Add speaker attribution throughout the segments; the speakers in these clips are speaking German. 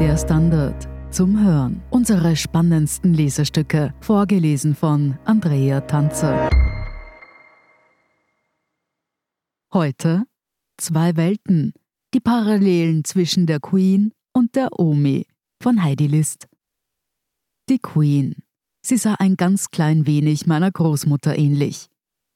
Speaker 1: Der Standard zum Hören. Unsere spannendsten Lesestücke, vorgelesen von Andrea Tanzer. Heute Zwei Welten. Die Parallelen zwischen der Queen und der Omi von Heidi List. Die Queen. Sie sah ein ganz klein wenig meiner Großmutter ähnlich.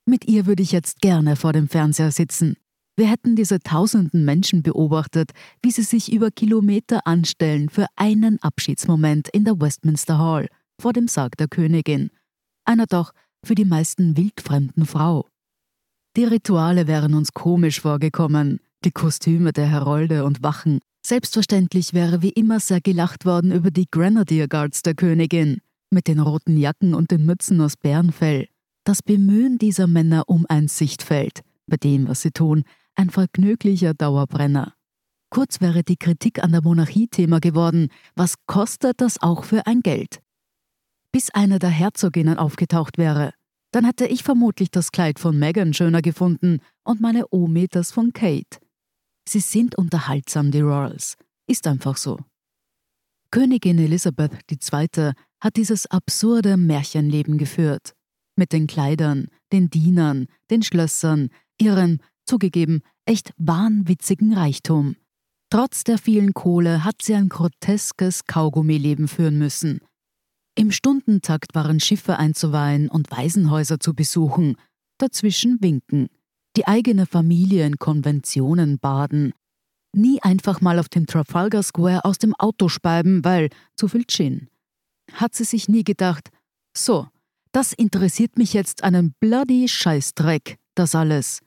Speaker 1: Mit ihr würde ich jetzt gerne vor dem Fernseher sitzen. Wir hätten diese tausenden Menschen beobachtet, wie sie sich über Kilometer anstellen für einen Abschiedsmoment in der Westminster Hall vor dem Sarg der Königin. Einer doch für die meisten wildfremden Frau. Die Rituale wären uns komisch vorgekommen, die Kostüme der Herolde und Wachen. Selbstverständlich wäre wie immer sehr gelacht worden über die Grenadier Guards der Königin, mit den roten Jacken und den Mützen aus Bärenfell. Das Bemühen dieser Männer um ein Sichtfeld, bei dem, was sie tun, ein vergnüglicher Dauerbrenner. Kurz wäre die Kritik an der Monarchie Thema geworden. Was kostet das auch für ein Geld? Bis eine der Herzoginnen aufgetaucht wäre, dann hätte ich vermutlich das Kleid von Meghan schöner gefunden und meine Omi das von Kate. Sie sind unterhaltsam, die Royals. Ist einfach so. Königin Elisabeth II. hat dieses absurde Märchenleben geführt. Mit den Kleidern, den Dienern, den Schlössern, ihrem, zugegeben, echt wahnwitzigen Reichtum. Trotz der vielen Kohle hat sie ein groteskes Kaugummileben führen müssen. Im Stundentakt waren Schiffe einzuweihen und Waisenhäuser zu besuchen, dazwischen winken, die eigene Familie in Konventionen baden, nie einfach mal auf dem Trafalgar Square aus dem Auto speiben, weil zu viel Gin. Hat sie sich nie gedacht, so, das interessiert mich jetzt einen bloody Scheißdreck, das alles.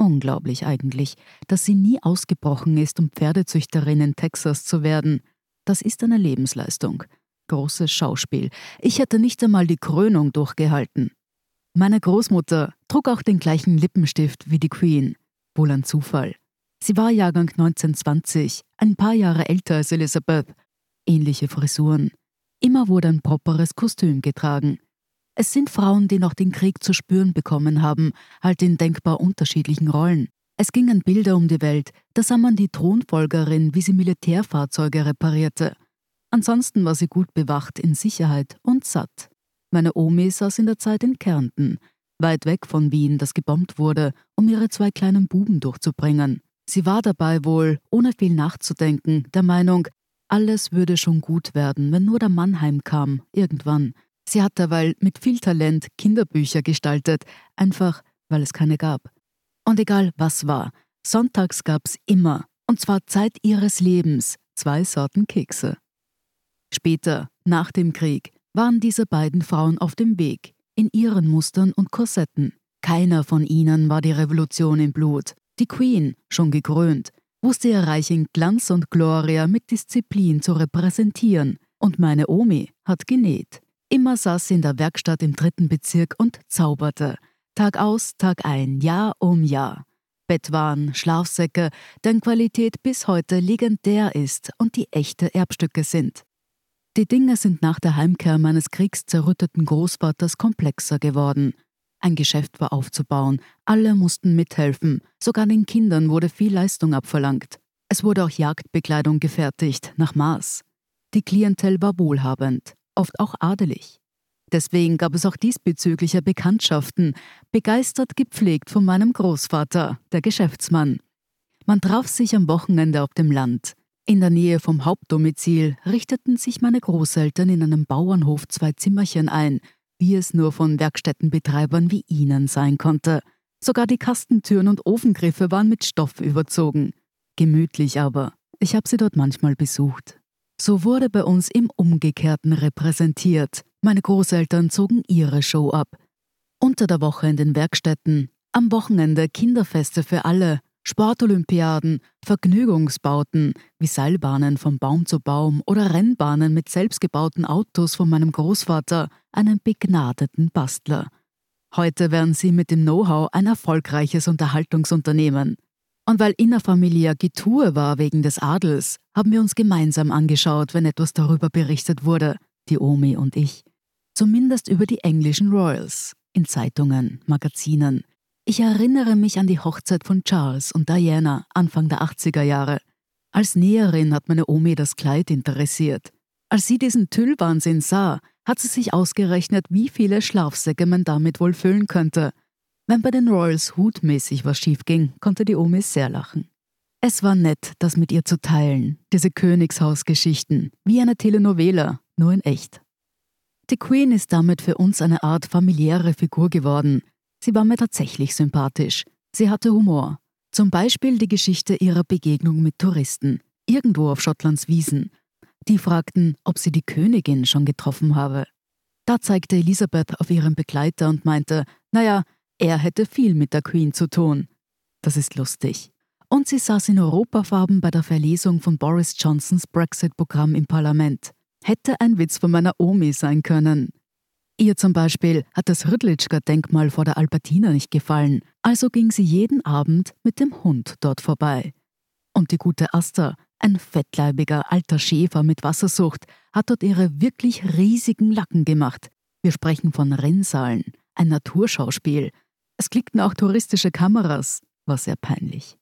Speaker 1: Unglaublich eigentlich, dass sie nie ausgebrochen ist, um Pferdezüchterin in Texas zu werden. Das ist eine Lebensleistung. Großes Schauspiel. Ich hätte nicht einmal die Krönung durchgehalten. Meine Großmutter trug auch den gleichen Lippenstift wie die Queen. Wohl ein Zufall. Sie war Jahrgang 1920, ein paar Jahre älter als Elizabeth. Ähnliche Frisuren. Immer wurde ein properes Kostüm getragen. Es sind Frauen, die noch den Krieg zu spüren bekommen haben, halt in denkbar unterschiedlichen Rollen. Es gingen Bilder um die Welt, da sah man die Thronfolgerin, wie sie Militärfahrzeuge reparierte. Ansonsten war sie gut bewacht, in Sicherheit und satt. Meine Omi saß in der Zeit in Kärnten, weit weg von Wien, das gebombt wurde, um ihre zwei kleinen Buben durchzubringen. Sie war dabei wohl, ohne viel nachzudenken, der Meinung, alles würde schon gut werden, wenn nur der Mann heimkam, irgendwann. Sie hat derweil mit viel Talent Kinderbücher gestaltet, einfach weil es keine gab. Und egal was war, sonntags gab's immer, und zwar Zeit ihres Lebens, zwei Sorten Kekse. Später, nach dem Krieg, waren diese beiden Frauen auf dem Weg, in ihren Mustern und Korsetten. Keiner von ihnen war die Revolution im Blut. Die Queen, schon gekrönt, wusste ihr Reich in Glanz und Gloria mit Disziplin zu repräsentieren, und meine Omi hat genäht. Immer saß sie in der Werkstatt im dritten Bezirk und zauberte. Tag aus, Tag ein, Jahr um Jahr. Bettwaren, Schlafsäcke, deren Qualität bis heute legendär ist und die echte Erbstücke sind. Die Dinge sind nach der Heimkehr meines kriegszerrütteten Großvaters komplexer geworden. Ein Geschäft war aufzubauen, alle mussten mithelfen, sogar den Kindern wurde viel Leistung abverlangt. Es wurde auch Jagdbekleidung gefertigt, nach Maß. Die Klientel war wohlhabend oft auch adelig. Deswegen gab es auch diesbezügliche Bekanntschaften, begeistert gepflegt von meinem Großvater, der Geschäftsmann. Man traf sich am Wochenende auf dem Land. In der Nähe vom Hauptdomizil richteten sich meine Großeltern in einem Bauernhof zwei Zimmerchen ein, wie es nur von Werkstättenbetreibern wie ihnen sein konnte. Sogar die Kastentüren und Ofengriffe waren mit Stoff überzogen. Gemütlich aber. Ich habe sie dort manchmal besucht. So wurde bei uns im Umgekehrten repräsentiert. Meine Großeltern zogen ihre Show ab. Unter der Woche in den Werkstätten, am Wochenende Kinderfeste für alle, Sportolympiaden, Vergnügungsbauten wie Seilbahnen von Baum zu Baum oder Rennbahnen mit selbstgebauten Autos von meinem Großvater, einem begnadeten Bastler. Heute wären sie mit dem Know-how ein erfolgreiches Unterhaltungsunternehmen. Und weil innerfamiliär Getue war wegen des Adels, haben wir uns gemeinsam angeschaut, wenn etwas darüber berichtet wurde, die Omi und ich. Zumindest über die englischen Royals, in Zeitungen, Magazinen. Ich erinnere mich an die Hochzeit von Charles und Diana Anfang der 80er Jahre. Als Näherin hat meine Omi das Kleid interessiert. Als sie diesen Tüllwahnsinn sah, hat sie sich ausgerechnet, wie viele Schlafsäcke man damit wohl füllen könnte. Wenn bei den Royals hutmäßig was schief ging, konnte die Omi sehr lachen. Es war nett, das mit ihr zu teilen, diese Königshausgeschichten, wie eine Telenovela, nur in echt. Die Queen ist damit für uns eine Art familiäre Figur geworden. Sie war mir tatsächlich sympathisch. Sie hatte Humor. Zum Beispiel die Geschichte ihrer Begegnung mit Touristen, irgendwo auf Schottlands Wiesen. Die fragten, ob sie die Königin schon getroffen habe. Da zeigte Elisabeth auf ihren Begleiter und meinte, naja, er hätte viel mit der Queen zu tun. Das ist lustig. Und sie saß in Europafarben bei der Verlesung von Boris Johnsons Brexit-Programm im Parlament. Hätte ein Witz von meiner Omi sein können. Ihr zum Beispiel hat das Rüdlitschka-Denkmal vor der Albertina nicht gefallen, also ging sie jeden Abend mit dem Hund dort vorbei. Und die gute Asta, ein fettleibiger alter Schäfer mit Wassersucht, hat dort ihre wirklich riesigen Lacken gemacht. Wir sprechen von Rinnsalen, ein Naturschauspiel. Es klickten auch touristische Kameras, war sehr peinlich.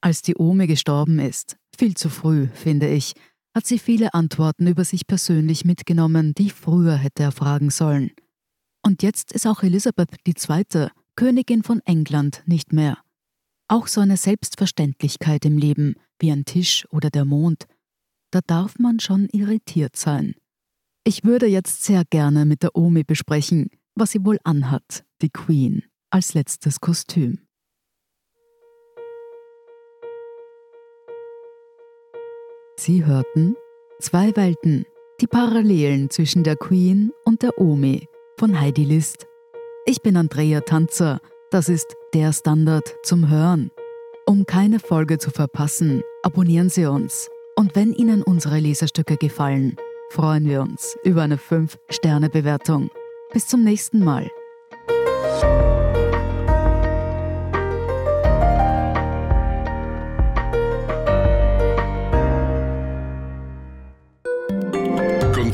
Speaker 1: Als die Ome gestorben ist, viel zu früh, finde ich, hat sie viele Antworten über sich persönlich mitgenommen, die früher hätte erfragen sollen. Und jetzt ist auch Elisabeth II., Königin von England, nicht mehr. Auch so eine Selbstverständlichkeit im Leben, wie ein Tisch oder der Mond, da darf man schon irritiert sein. Ich würde jetzt sehr gerne mit der Omi besprechen, was sie wohl anhat, die Queen, als letztes Kostüm. Sie hörten Zwei Welten, die Parallelen zwischen der Queen und der Omi von Heidi List. Ich bin Andrea Tanzer, das ist der Standard zum Hören. Um keine Folge zu verpassen, abonnieren Sie uns. Und wenn Ihnen unsere Leserstücke gefallen, freuen wir uns über eine 5-Sterne-Bewertung. Bis zum nächsten Mal.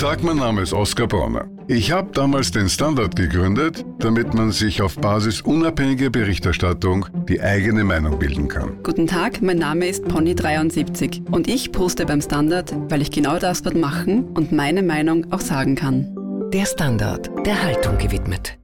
Speaker 2: Tag, mein Name ist Oskar Bronner. Ich habe damals den Standard gegründet, damit man sich auf Basis unabhängiger Berichterstattung die eigene Meinung bilden kann.
Speaker 3: Guten Tag, mein Name ist Pony73 und ich poste beim Standard, weil ich genau das dort machen und meine Meinung auch sagen kann.
Speaker 4: Der Standard, der Haltung gewidmet.